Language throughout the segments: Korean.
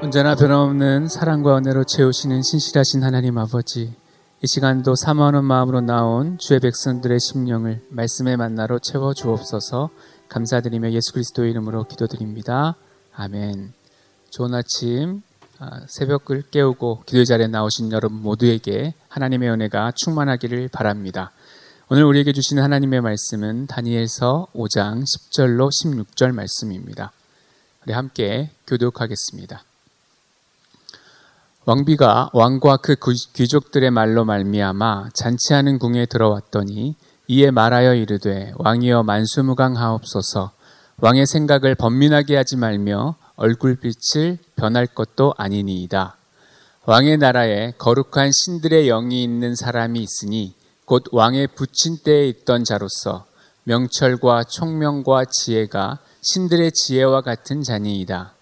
언제나 변함없는 사랑과 은혜로 채우시는 신실하신 하나님 아버지, 이 시간도 사모하는 마음으로 나온 주의 백성들의 심령을 말씀의 만나로 채워 주옵소서 감사드리며 예수 그리스도의 이름으로 기도드립니다. 아멘. 좋은 아침, 아, 새벽을 깨우고 기도 자리에 나오신 여러분 모두에게 하나님의 은혜가 충만하기를 바랍니다. 오늘 우리에게 주시는 하나님의 말씀은 다니엘서 5장 10절로 16절 말씀입니다. 우리 함께 교독하겠습니다. 왕비가 왕과 그 귀족들의 말로 말미암아 잔치하는 궁에 들어왔더니 이에 말하여 이르되 왕이여 만수무강하옵소서 왕의 생각을 번민하게 하지 말며 얼굴빛을 변할 것도 아니니이다. 왕의 나라에 거룩한 신들의 영이 있는 사람이 있으니 곧 왕의 부친 때에 있던 자로서 명철과 총명과 지혜가 신들의 지혜와 같은 자니이다.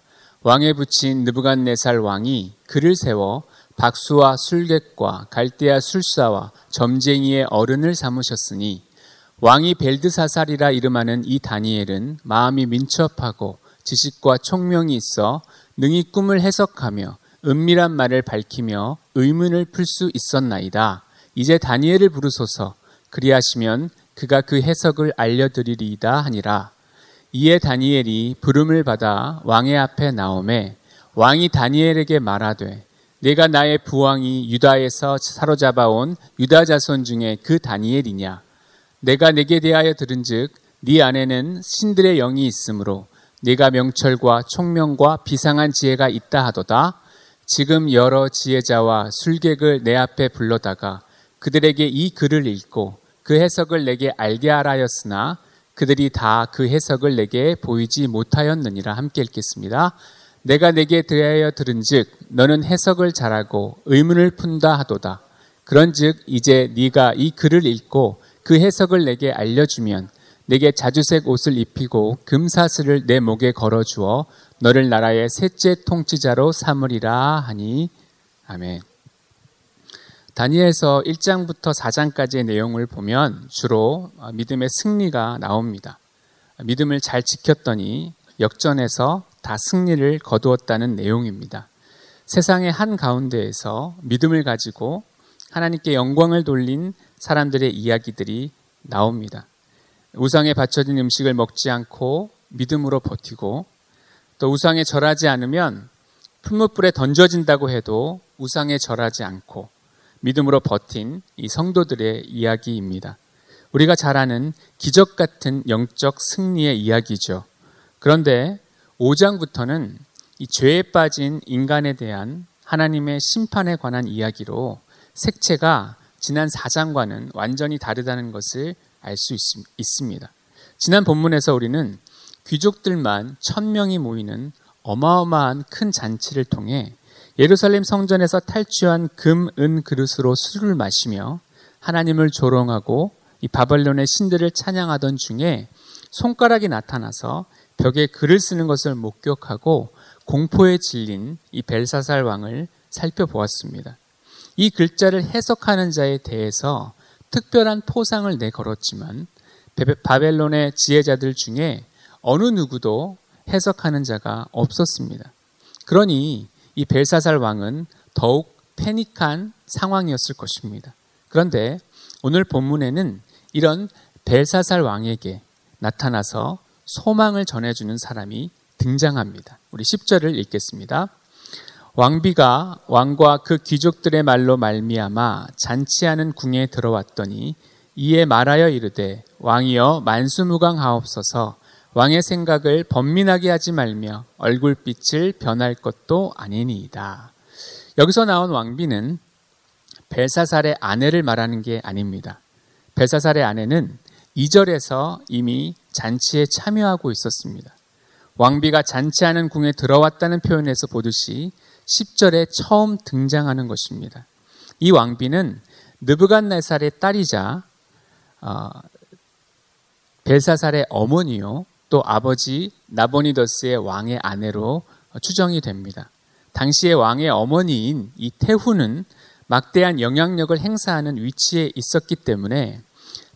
왕의 부친 느부갓네살 왕이 그를 세워 박수와 술객과 갈대아 술사와 점쟁이의 어른을 삼으셨으니 왕이 벨드사살이라 이름하는 이 다니엘은 마음이 민첩하고 지식과 총명이 있어 능히 꿈을 해석하며 은밀한 말을 밝히며 의문을 풀 수 있었나이다. 이제 다니엘을 부르소서 그리하시면 그가 그 해석을 알려드리리이다 하니라. 이에 다니엘이 부름을 받아 왕의 앞에 나오매 왕이 다니엘에게 말하되 내가 나의 부왕이 유다에서 사로잡아온 유다 자손 중에 그 다니엘이냐? 내가 내게 대하여 들은즉 네 안에는 신들의 영이 있으므로 네가 명철과 총명과 비상한 지혜가 있다 하도다. 지금 여러 지혜자와 술객을 내 앞에 불러다가 그들에게 이 글을 읽고 그 해석을 내게 알게 하라 였으나 그들이 다 그 해석을 내게 보이지 못하였느니라 함께 읽겠습니다. 내가 내게 대하여 들은즉 너는 해석을 잘하고 의문을 푼다 하도다. 그런즉 이제 네가 이 글을 읽고 그 해석을 내게 알려주면 내게 자주색 옷을 입히고 금사슬을 내 목에 걸어 주어 너를 나라의 셋째 통치자로 삼으리라 하니 아멘. 다니엘서 1장부터 4장까지의 내용을 보면 주로 믿음의 승리가 나옵니다. 믿음을 잘 지켰더니 역전해서 다 승리를 거두었다는 내용입니다. 세상의 한 가운데에서 믿음을 가지고 하나님께 영광을 돌린 사람들의 이야기들이 나옵니다. 우상에 바쳐진 음식을 먹지 않고 믿음으로 버티고 또 우상에 절하지 않으면 풀무불에 던져진다고 해도 우상에 절하지 않고 믿음으로 버틴 이 성도들의 이야기입니다. 우리가 잘 아는 기적 같은 영적 승리의 이야기죠. 그런데 5장부터는 이 죄에 빠진 인간에 대한 하나님의 심판에 관한 이야기로 색채가 지난 4장과는 완전히 다르다는 것을 알 수 있습니다. 지난 본문에서 우리는 귀족들만 천명이 모이는 어마어마한 큰 잔치를 통해 예루살렘 성전에서 탈취한 금, 은 그릇으로 술을 마시며 하나님을 조롱하고 이 바벨론의 신들을 찬양하던 중에 손가락이 나타나서 벽에 글을 쓰는 것을 목격하고 공포에 질린 이 벨사살 왕을 살펴보았습니다. 이 글자를 해석하는 자에 대해서 특별한 포상을 내걸었지만 바벨론의 지혜자들 중에 어느 누구도 해석하는 자가 없었습니다. 그러니 이 벨사살 왕은 더욱 패닉한 상황이었을 것입니다. 그런데 오늘 본문에는 이런 벨사살 왕에게 나타나서 소망을 전해주는 사람이 등장합니다. 우리 10절을 읽겠습니다. 왕비가 왕과 그 귀족들의 말로 말미암아 잔치하는 궁에 들어왔더니 이에 말하여 이르되 왕이여 만수무강하옵소서 왕의 생각을 번민하게 하지 말며 얼굴빛을 변할 것도 아니니이다. 여기서 나온 왕비는 벨사살의 아내를 말하는 게 아닙니다. 벨사살의 아내는 2절에서 이미 잔치에 참여하고 있었습니다. 왕비가 잔치하는 궁에 들어왔다는 표현에서 보듯이 10절에 처음 등장하는 것입니다. 이 왕비는 느부갓네살의 딸이자 어, 벨사살의 어머니요 또 아버지 나보니더스의 왕의 아내로 추정이 됩니다. 당시의 왕의 어머니인 이 태후는 막대한 영향력을 행사하는 위치에 있었기 때문에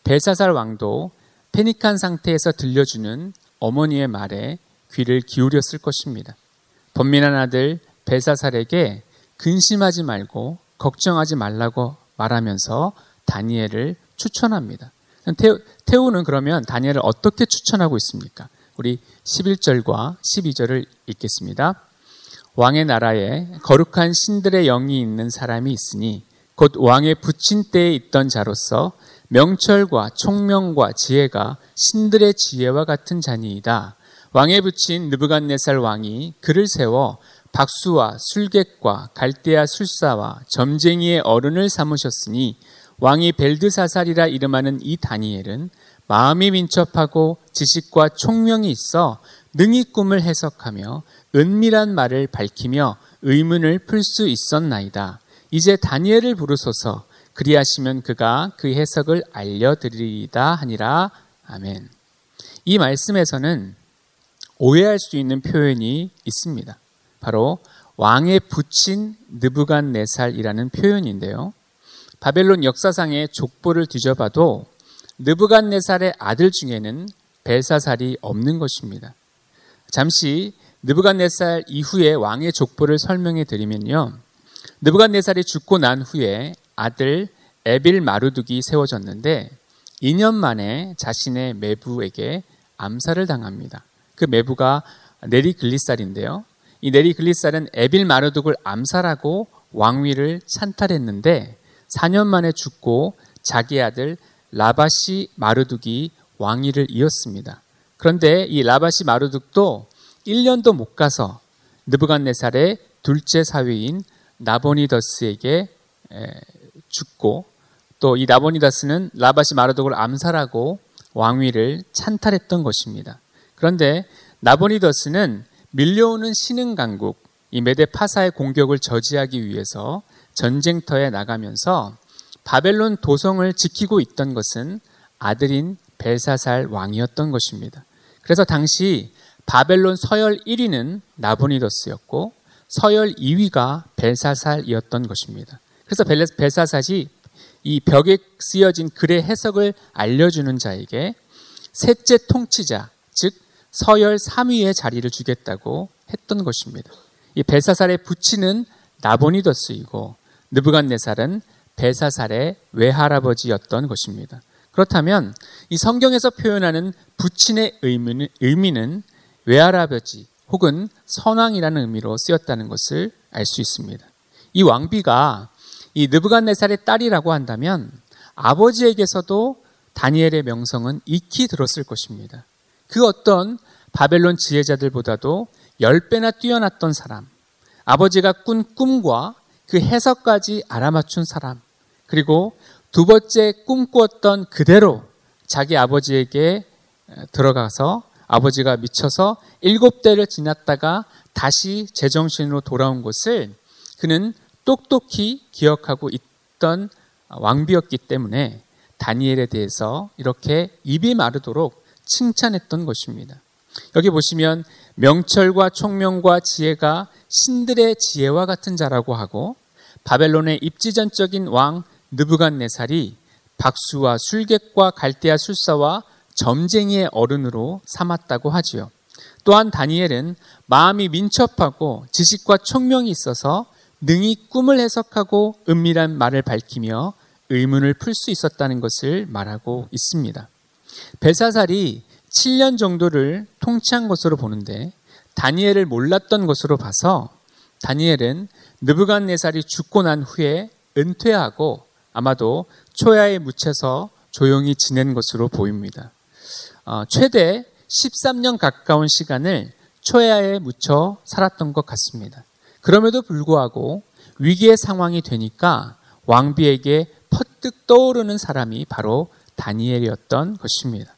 벨사살 왕도 패닉한 상태에서 들려주는 어머니의 말에 귀를 기울였을 것입니다. 번민한 아들 벨사살에게 근심하지 말고 걱정하지 말라고 말하면서 다니엘을 추천합니다. 태우, 는 그러면 다니엘을 어떻게 추천하고 있습니까? 우리 11절과 12절을 읽겠습니다. 왕의 나라에 거룩한 신들의 영이 있는 사람이 있으니 곧 왕의 부친 때에 있던 자로서 명철과 총명과 지혜가 신들의 지혜와 같은 자니이다. 왕의 부친 느부갓네살 왕이 그를 세워 박수와 술객과 갈대아 술사와 점쟁이의 어른을 삼으셨으니 왕이 벨드사살이라 이름하는 이 다니엘은 마음이 민첩하고 지식과 총명이 있어 능히 꿈을 해석하며 은밀한 말을 밝히며 의문을 풀 수 있었나이다. 이제 다니엘을 부르소서 그리하시면 그가 그 해석을 알려드리리다 하니라. 아멘. 이 말씀에서는 오해할 수 있는 표현이 있습니다. 바로 왕의 부친 느부갓네살이라는 표현인데요. 바벨론 역사상의 족보를 뒤져봐도 느부갓네살의 아들 중에는 벨사살이 없는 것입니다. 잠시 느부갓네살 이후의 왕의 족보를 설명해 드리면요. 느부갓네살이 죽고 난 후에 아들 에빌 마르둑이 세워졌는데 2년 만에 자신의 매부에게 암살을 당합니다. 그 매부가 네리 글리살인데요. 이 네리 글리살은 에빌 마르둑을 암살하고 왕위를 찬탈했는데 4년 만에 죽고 자기 아들 라바시 마르둑이 왕위를 이었습니다. 그런데 이 라바시 마르둑도 1년도 못 가서 느부갓네살의 둘째 사위인 나보니더스에게 죽고 또 이 나보니더스는 라바시 마르둑을 암살하고 왕위를 찬탈했던 것입니다. 그런데 나보니더스는 밀려오는 신흥 강국 이 메데 파사의 공격을 저지하기 위해서 전쟁터에 나가면서 바벨론 도성을 지키고 있던 것은 아들인 벨사살 왕이었던 것입니다. 그래서 당시 바벨론 서열 1위는 나보니더스였고 서열 2위가 벨사살이었던 것입니다. 그래서 벨사살이 이 벽에 쓰여진 글의 해석을 알려주는 자에게 셋째 통치자, 즉 서열 3위의 자리를 주겠다고 했던 것입니다. 이 벨사살의 부친은 나보니더스이고 느부갓네살은 벨사살의 외할아버지였던 것입니다. 그렇다면 이 성경에서 표현하는 부친의 의미는, 의미는 외할아버지 혹은 선왕이라는 의미로 쓰였다는 것을 알 수 있습니다. 이 왕비가 이 느부갓네살의 딸이라고 한다면 아버지에게서도 다니엘의 명성은 익히 들었을 것입니다. 그 어떤 바벨론 지혜자들보다도 10배나 뛰어났던 사람, 아버지가 꾼 꿈과 그 해석까지 알아맞춘 사람, 그리고 두 번째 꿈꾸었던 그대로 자기 아버지에게 들어가서 아버지가 미쳐서 일곱 대를 지났다가 다시 제정신으로 돌아온 것을 그는 똑똑히 기억하고 있던 왕비였기 때문에 다니엘에 대해서 이렇게 입이 마르도록 칭찬했던 것입니다. 여기 보시면 명철과 총명과 지혜가 신들의 지혜와 같은 자라고 하고 바벨론의 입지전적인 왕 느부갓네살이 박수와 술객과 갈대아 술사와 점쟁이의 어른으로 삼았다고 하지요. 또한 다니엘은 마음이 민첩하고 지식과 총명이 있어서 능히 꿈을 해석하고 은밀한 말을 밝히며 의문을 풀 수 있었다는 것을 말하고 있습니다. 벨사살이 7년 정도를 통치한 것으로 보는데 다니엘을 몰랐던 것으로 봐서 다니엘은 느부갓네살이 죽고 난 후에 은퇴하고 아마도 초야에 묻혀서 조용히 지낸 것으로 보입니다. 어, 최대 13년 가까운 시간을 초야에 묻혀 살았던 것 같습니다. 그럼에도 불구하고 위기의 상황이 되니까 왕비에게 퍼뜩 떠오르는 사람이 바로 다니엘이었던 것입니다.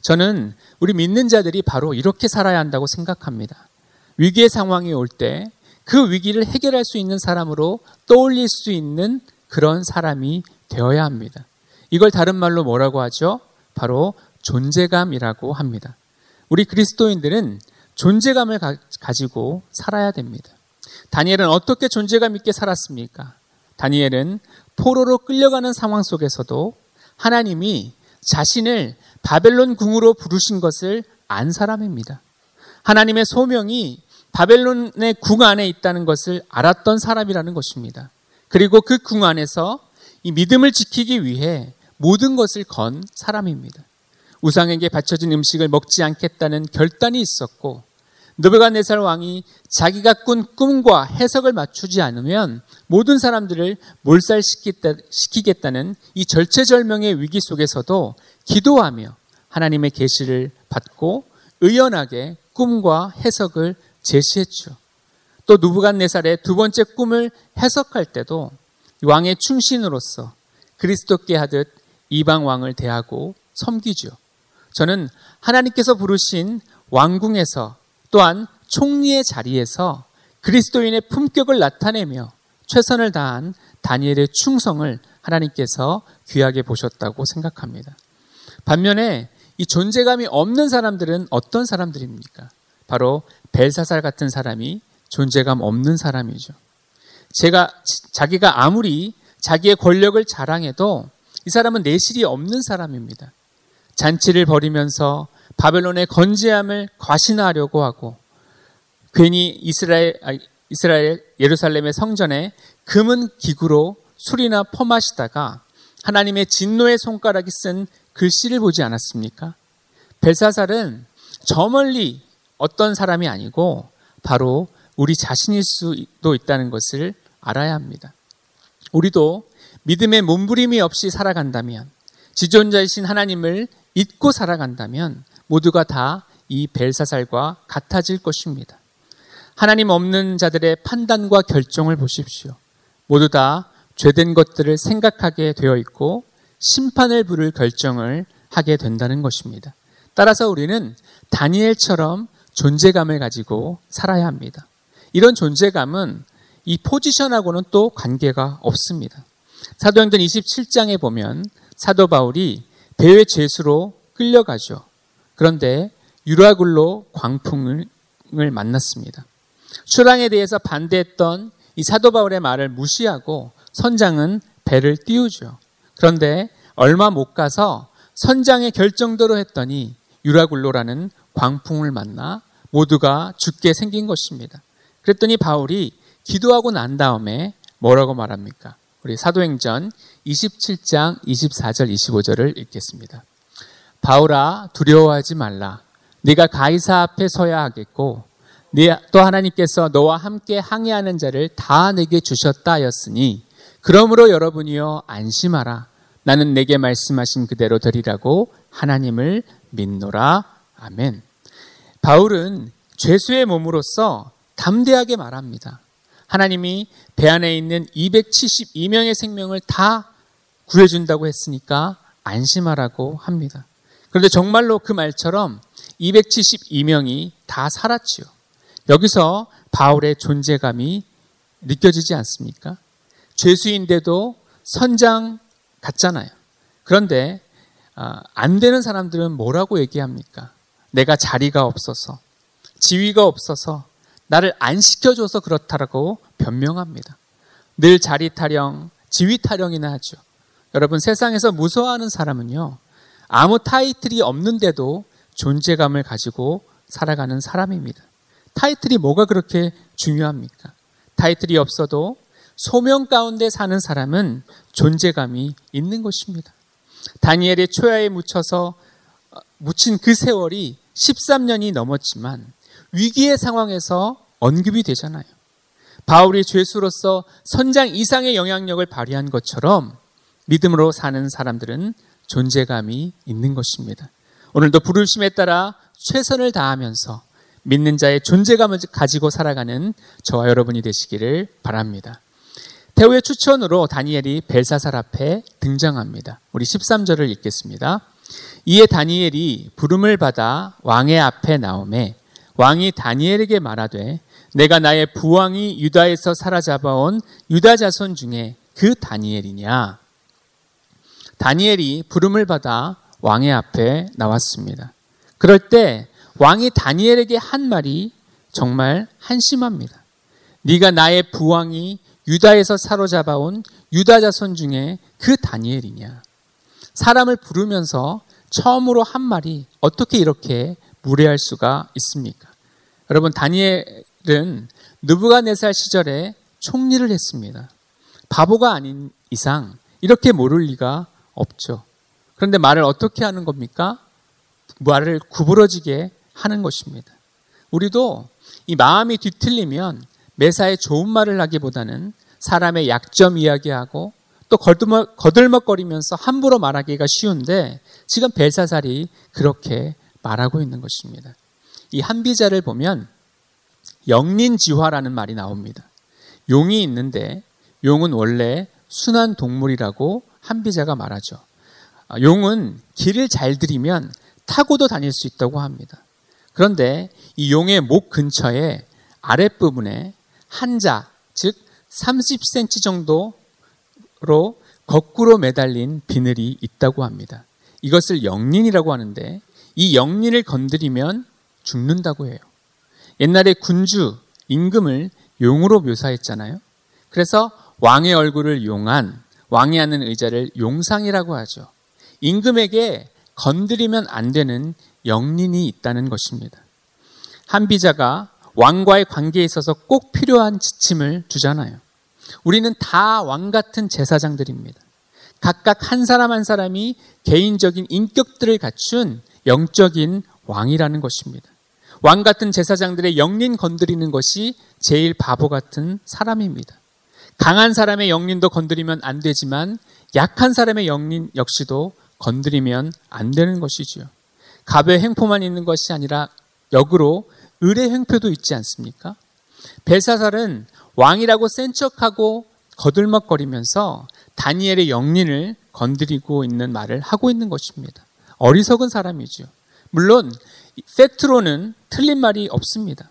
저는 우리 믿는 자들이 바로 이렇게 살아야 한다고 생각합니다. 위기의 상황이 올 때 그 위기를 해결할 수 있는 사람으로 떠올릴 수 있는 그런 사람이 되어야 합니다. 이걸 다른 말로 뭐라고 하죠? 바로 존재감이라고 합니다. 우리 그리스도인들은 존재감을 가, 지고 살아야 됩니다. 다니엘은 어떻게 존재감 있게 살았습니까? 다니엘은 포로로 끌려가는 상황 속에서도 하나님이 자신을 바벨론 궁으로 부르신 것을 안 사람입니다. 하나님의 소명이 바벨론의 궁 안에 있다는 것을 알았던 사람이라는 것입니다. 그리고 그 궁 안에서 이 믿음을 지키기 위해 모든 것을 건 사람입니다. 우상에게 바쳐진 음식을 먹지 않겠다는 결단이 있었고 느부갓네살 왕이 자기가 꾼 꿈과 해석을 맞추지 않으면 모든 사람들을 몰살시키겠다는 이 절체절명의 위기 속에서도 기도하며 하나님의 계시를 받고 의연하게 꿈과 해석을 제시했죠. 또 누부갓네살의 두 번째 꿈을 해석할 때도 왕의 충신으로서 그리스도께 하듯 이방 왕을 대하고 섬기죠. 저는 하나님께서 부르신 왕궁에서 또한 총리의 자리에서 그리스도인의 품격을 나타내며 최선을 다한 다니엘의 충성을 하나님께서 귀하게 보셨다고 생각합니다. 반면에 이 존재감이 없는 사람들은 어떤 사람들입니까? 바로 벨사살 같은 사람이 존재감 없는 사람이죠. 제가 자기가 아무리 자기의 권력을 자랑해도 이 사람은 내실이 없는 사람입니다. 잔치를 벌이면서 바벨론의 건재함을 과신하려고 하고 괜히 이스라엘 이스라엘 예루살렘의 성전에 금은 기구로 술이나 퍼마시다가 하나님의 진노의 손가락이 쓴 글씨를 보지 않았습니까? 벨사살은 저 멀리 어떤 사람이 아니고 바로 우리 자신일 수도 있다는 것을 알아야 합니다. 우리도 믿음의 몸부림이 없이 살아간다면 지존자이신 하나님을 잊고 살아간다면 모두가 다 이 벨사살과 같아질 것입니다. 하나님 없는 자들의 판단과 결정을 보십시오. 모두 다 죄된 것들을 생각하게 되어 있고 심판을 부를 결정을 하게 된다는 것입니다. 따라서 우리는 다니엘처럼 존재감을 가지고 살아야 합니다. 이런 존재감은 이 포지션하고는 또 관계가 없습니다. 사도행전 27장에 보면 사도 바울이 배의 죄수로 끌려가죠. 그런데 유라굴로 광풍을 만났습니다. 출항에 대해서 반대했던 이 사도 바울의 말을 무시하고 선장은 배를 띄우죠. 그런데 얼마 못 가서 선장의 결정대로 했더니 유라굴로라는 광풍을 만나 모두가 죽게 생긴 것입니다. 그랬더니 바울이 기도하고 난 다음에 뭐라고 말합니까? 우리 사도행전 27장 24절 25절을 읽겠습니다. 바울아 두려워하지 말라. 네가 가이사 앞에 서야 하겠고 네, 또 하나님께서 너와 함께 항해하는 자를 다 내게 주셨다 하였으니 그러므로 여러분이여 안심하라. 나는 내게 말씀하신 그대로 되리라고 하나님을 믿노라. 아멘. 바울은 죄수의 몸으로서 담대하게 말합니다. 하나님이 배 안에 있는 272명의 생명을 다 구해준다고 했으니까 안심하라고 합니다. 그런데 정말로 그 말처럼 272명이 다 살았지요. 여기서 바울의 존재감이 느껴지지 않습니까? 죄수인데도 선장 같잖아요. 그런데 아, 안 되는 사람들은 뭐라고 얘기합니까? 내가 자리가 없어서, 지위가 없어서, 나를 안 시켜줘서 그렇다라고 변명합니다. 늘 자리 타령, 지위 타령이나 하죠. 여러분 세상에서 무서워하는 사람은요, 아무 타이틀이 없는데도 존재감을 가지고 살아가는 사람입니다. 타이틀이 뭐가 그렇게 중요합니까? 타이틀이 없어도 소명 가운데 사는 사람은 존재감이 있는 것입니다. 다니엘의 초야에 묻혀서 어, 묻힌 그 세월이 13년이 넘었지만 위기의 상황에서 언급이 되잖아요. 바울이 죄수로서 선장 이상의 영향력을 발휘한 것처럼 믿음으로 사는 사람들은 존재감이 있는 것입니다. 오늘도 부르심에 따라 최선을 다하면서 믿는 자의 존재감을 가지고 살아가는 저와 여러분이 되시기를 바랍니다. 태후의 추천으로 다니엘이 벨사살 앞에 등장합니다. 우리 13절을 읽겠습니다. 이에 다니엘이 부름을 받아 왕의 앞에 나오매 왕이 다니엘에게 말하되 내가 나의 부왕이 유다에서 사로잡아온 유다 자손 중에 그 다니엘이냐 다니엘이 부름을 받아 왕의 앞에 나왔습니다. 그럴 때 왕이 다니엘에게 한 말이 정말 한심합니다. 네가 나의 부왕이 유다에서 사로잡아온 유다 자손 중에 그 다니엘이냐? 사람을 부르면서 처음으로 한 말이 어떻게 이렇게 무례할 수가 있습니까? 여러분 다니엘은 느부갓네살 시절에 총리를 했습니다. 바보가 아닌 이상 이렇게 모를 리가 없죠. 그런데 말을 어떻게 하는 겁니까? 말을 구부러지게 하는 것입니다. 우리도 이 마음이 뒤틀리면 매사에 좋은 말을 하기보다는 사람의 약점 이야기하고 또 거들먹, 거들먹거리면서 함부로 말하기가 쉬운데 지금 벨사살이 그렇게 말하고 있는 것입니다. 이 한비자를 보면 영린지화라는 말이 나옵니다. 용이 있는데 용은 원래 순한 동물이라고 한비자가 말하죠. 아, 용은 길을 잘 들이면 타고도 다닐 수 있다고 합니다. 그런데 이 용의 목 근처에 아랫부분에 한 자, 즉 30cm 정도로 거꾸로 매달린 비늘이 있다고 합니다. 이것을 영린이라고 하는데 이 영린을 건드리면 죽는다고 해요. 옛날에 군주, 임금을 용으로 묘사했잖아요. 그래서 왕의 얼굴을 용한, 왕이 하는 의자를 용상이라고 하죠. 임금에게 건드리면 안 되는 영린이 있다는 것입니다. 한비자가 왕과의 관계에 있어서 꼭 필요한 지침을 주잖아요. 우리는 다 왕 같은 제사장들입니다. 각각 한 사람 한 사람이 개인적인 인격들을 갖춘 영적인 왕이라는 것입니다. 왕 같은 제사장들의 영린 건드리는 것이 제일 바보 같은 사람입니다. 강한 사람의 영린도 건드리면 안 되지만 약한 사람의 영린 역시도 건드리면 안 되는 것이지요. 갑의 횡포만 있는 것이 아니라 역으로 을의 횡포도 있지 않습니까? 벨사살은 왕이라고 센 척하고 거들먹거리면서 다니엘의 영린을 건드리고 있는 말을 하고 있는 것입니다. 어리석은 사람이죠. 물론 팩트로는 틀린 말이 없습니다.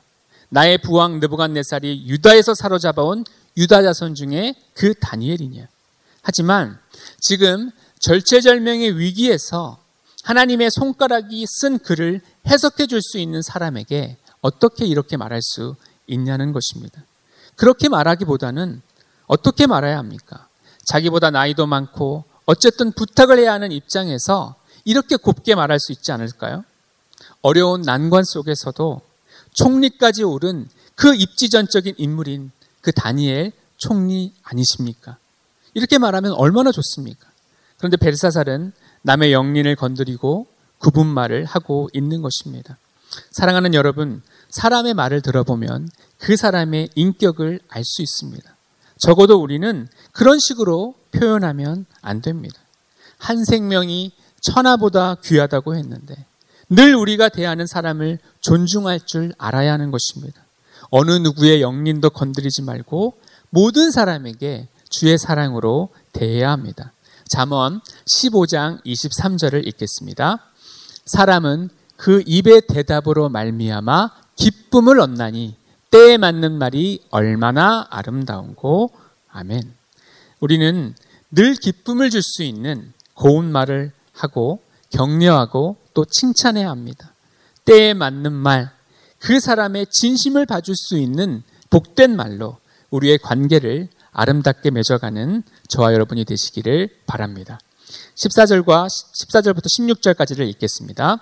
나의 부왕 느부갓네살이 유다에서 사로잡아온 유다 자손 중에 그 다니엘이냐. 하지만 지금 절체절명의 위기에서 하나님의 손가락이 쓴 글을 해석해 줄 수 있는 사람에게 어떻게 이렇게 말할 수 있냐는 것입니다. 그렇게 말하기보다는 어떻게 말해야 합니까? 자기보다 나이도 많고 어쨌든 부탁을 해야 하는 입장에서 이렇게 곱게 말할 수 있지 않을까요? 어려운 난관 속에서도 총리까지 오른 그 입지전적인 인물인 그 다니엘 총리 아니십니까? 이렇게 말하면 얼마나 좋습니까? 그런데 벨사살은 남의 영린을 건드리고 구분 말을 하고 있는 것입니다. 사랑하는 여러분, 사람의 말을 들어보면 그 사람의 인격을 알 수 있습니다. 적어도 우리는 그런 식으로 표현하면 안 됩니다. 한 생명이 천하보다 귀하다고 했는데 늘 우리가 대하는 사람을 존중할 줄 알아야 하는 것입니다. 어느 누구의 영린도 건드리지 말고 모든 사람에게 주의 사랑으로 대해야 합니다. 잠언 15장 23절을 읽겠습니다. 사람은 그 입의 대답으로 말미암아 기쁨을 얻나니 때에 맞는 말이 얼마나 아름다운고 아멘. 우리는 늘 기쁨을 줄 수 있는 고운 말을 하고 격려하고 또 칭찬해야 합니다. 때에 맞는 말, 그 사람의 진심을 봐줄 수 있는 복된 말로 우리의 관계를 아름답게 맺어가는 저와 여러분이 되시기를 바랍니다. 14절과 14절부터 16절까지를 읽겠습니다.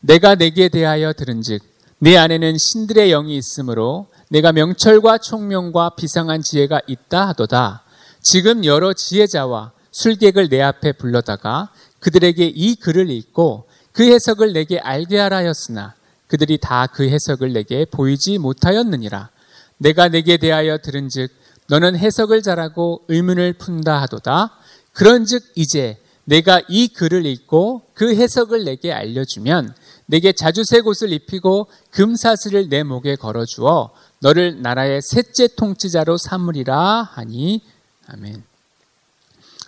내가 내게 대하여 들은즉 내 안에는 신들의 영이 있으므로 내가 명철과 총명과 비상한 지혜가 있다 하도다. 지금 여러 지혜자와 술객을 내 앞에 불러다가 그들에게 이 글을 읽고 그 해석을 내게 알게 하라 하였으나 그들이 다 그 해석을 내게 보이지 못하였느니라. 내가 내게 대하여 들은즉 너는 해석을 잘하고 의문을 푼다 하도다. 그런즉 이제 내가 이 글을 읽고 그 해석을 내게 알려주면 내게 자주색 옷을 입히고 금사슬을 내 목에 걸어주어 너를 나라의 셋째 통치자로 삼으리라 하니 아멘.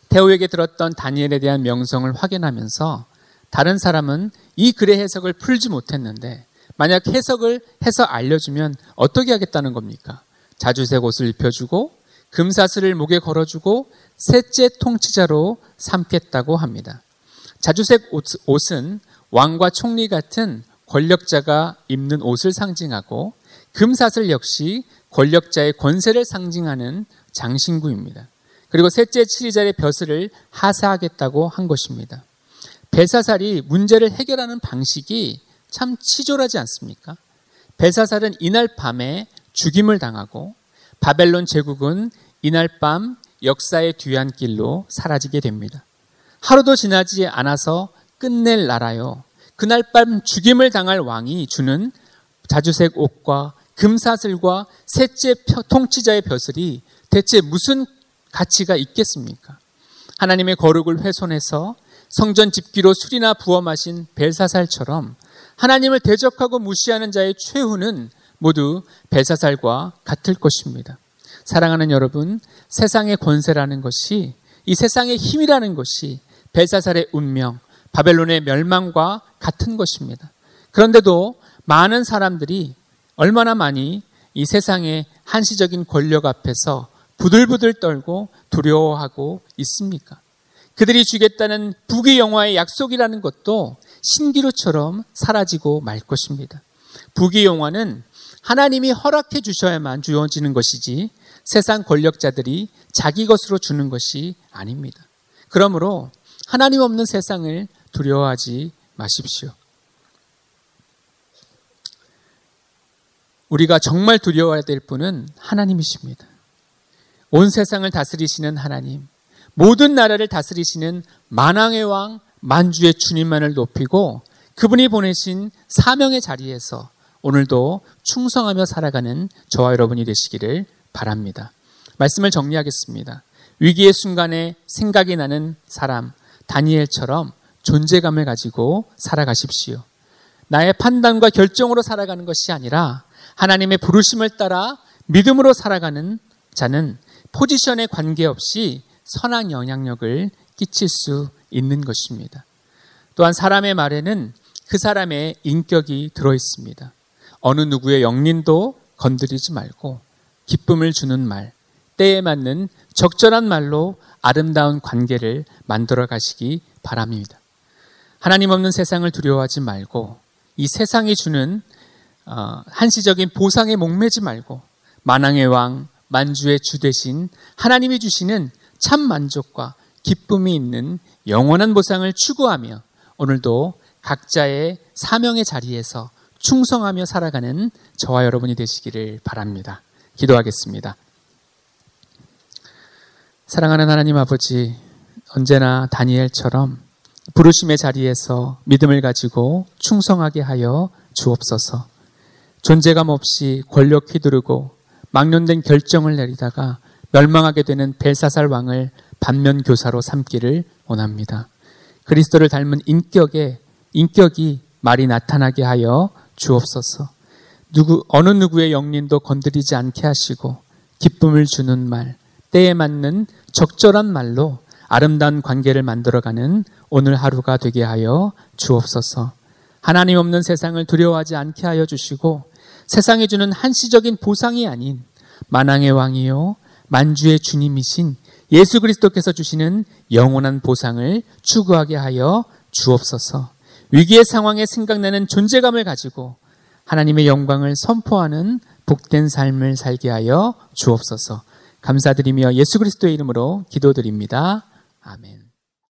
태호에게 들었던 다니엘에 대한 명성을 확인하면서 다른 사람은 이 글의 해석을 풀지 못했는데 만약 해석을 해서 알려주면 어떻게 하겠다는 겁니까? 자주색 옷을 입혀주고 금사슬을 목에 걸어주고 셋째 통치자로 삼겠다고 합니다. 자주색 옷 은 왕과 총리 같은 권력자가 입는 옷을 상징하고 금사슬 역시 권력자의 권세를 상징하는 장신구입니다. 그리고 셋째 치리자의 벼슬을 하사하겠다고 한 것입니다. 벨사살이 문제를 해결하는 방식이 참 치졸하지 않습니까? 벨사살은 이날 밤에 죽임을 당하고 바벨론 제국은 이날 밤 역사의 뒤안길로 사라지게 됩니다. 하루도 지나지 않아서 끝낼 나라요. 그날 밤 죽임을 당할 왕이 주는 자주색 옷과 금사슬과 셋째 통치자의 벼슬이 대체 무슨 가치가 있겠습니까? 하나님의 거룩을 훼손해서 성전 집기로 술이나 부어 마신 벨사살처럼 하나님을 대적하고 무시하는 자의 최후는 모두 벨사살과 같을 것입니다. 사랑하는 여러분, 세상의 권세라는 것이 이 세상의 힘이라는 것이 벨사살의 운명, 바벨론의 멸망과 같은 것입니다. 그런데도 많은 사람들이 얼마나 많이 이 세상의 한시적인 권력 앞에서 부들부들 떨고 두려워하고 있습니까? 그들이 주겠다는 부귀영화의 약속이라는 것도 신기루처럼 사라지고 말 것입니다. 부귀영화는 하나님이 허락해 주셔야만 주어지는 것이지 세상 권력자들이 자기 것으로 주는 것이 아닙니다. 그러므로 하나님 없는 세상을 두려워하지 마십시오. 우리가 정말 두려워해야 될 분은 하나님이십니다. 온 세상을 다스리시는 하나님, 모든 나라를 다스리시는 만왕의 왕, 만주의 주님만을 높이고 그분이 보내신 사명의 자리에서 오늘도 충성하며 살아가는 저와 여러분이 되시기를 바랍니다. 말씀을 정리하겠습니다. 위기의 순간에 생각이 나는 사람, 다니엘처럼 존재감을 가지고 살아가십시오. 나의 판단과 결정으로 살아가는 것이 아니라 하나님의 부르심을 따라 믿음으로 살아가는 자는 포지션에 관계없이 선한 영향력을 끼칠 수 있는 것입니다. 또한 사람의 말에는 그 사람의 인격이 들어 있습니다. 어느 누구의 영린도 건드리지 말고 기쁨을 주는 말, 때에 맞는 적절한 말로 아름다운 관계를 만들어 가시기 바랍니다. 하나님 없는 세상을 두려워하지 말고 이 세상이 주는 어, 한시적인 보상에 목매지 말고 만왕의 왕, 만주의 주 대신 하나님이 주시는 참 만족과 기쁨이 있는 영원한 보상을 추구하며 오늘도 각자의 사명의 자리에서 충성하며 살아가는 저와 여러분이 되시기를 바랍니다. 기도하겠습니다. 사랑하는 하나님 아버지, 언제나 다니엘처럼 부르심의 자리에서 믿음을 가지고 충성하게 하여 주옵소서. 존재감 없이 권력 휘두르고 망론된 결정을 내리다가 멸망하게 되는 벨사살 왕을 반면 교사로 삼기를 원합니다. 그리스도를 닮은 인격에 인격이 말이 나타나게 하여 주옵소서. 누구 어느 누구의 영린도 건드리지 않게 하시고 기쁨을 주는 말, 때에 맞는 적절한 말로 아름다운 관계를 만들어가는 오늘 하루가 되게 하여 주옵소서. 하나님 없는 세상을 두려워하지 않게 하여 주시고 세상이 주는 한시적인 보상이 아닌 만왕의 왕이요 만주의 주님이신 예수 그리스도께서 주시는 영원한 보상을 추구하게 하여 주옵소서. 위기의 상황에 생각나는 존재감을 가지고 하나님의 영광을 선포하는 복된 삶을 살게 하여 주옵소서. 감사드리며 예수 그리스도의 이름으로 기도드립니다. 아멘.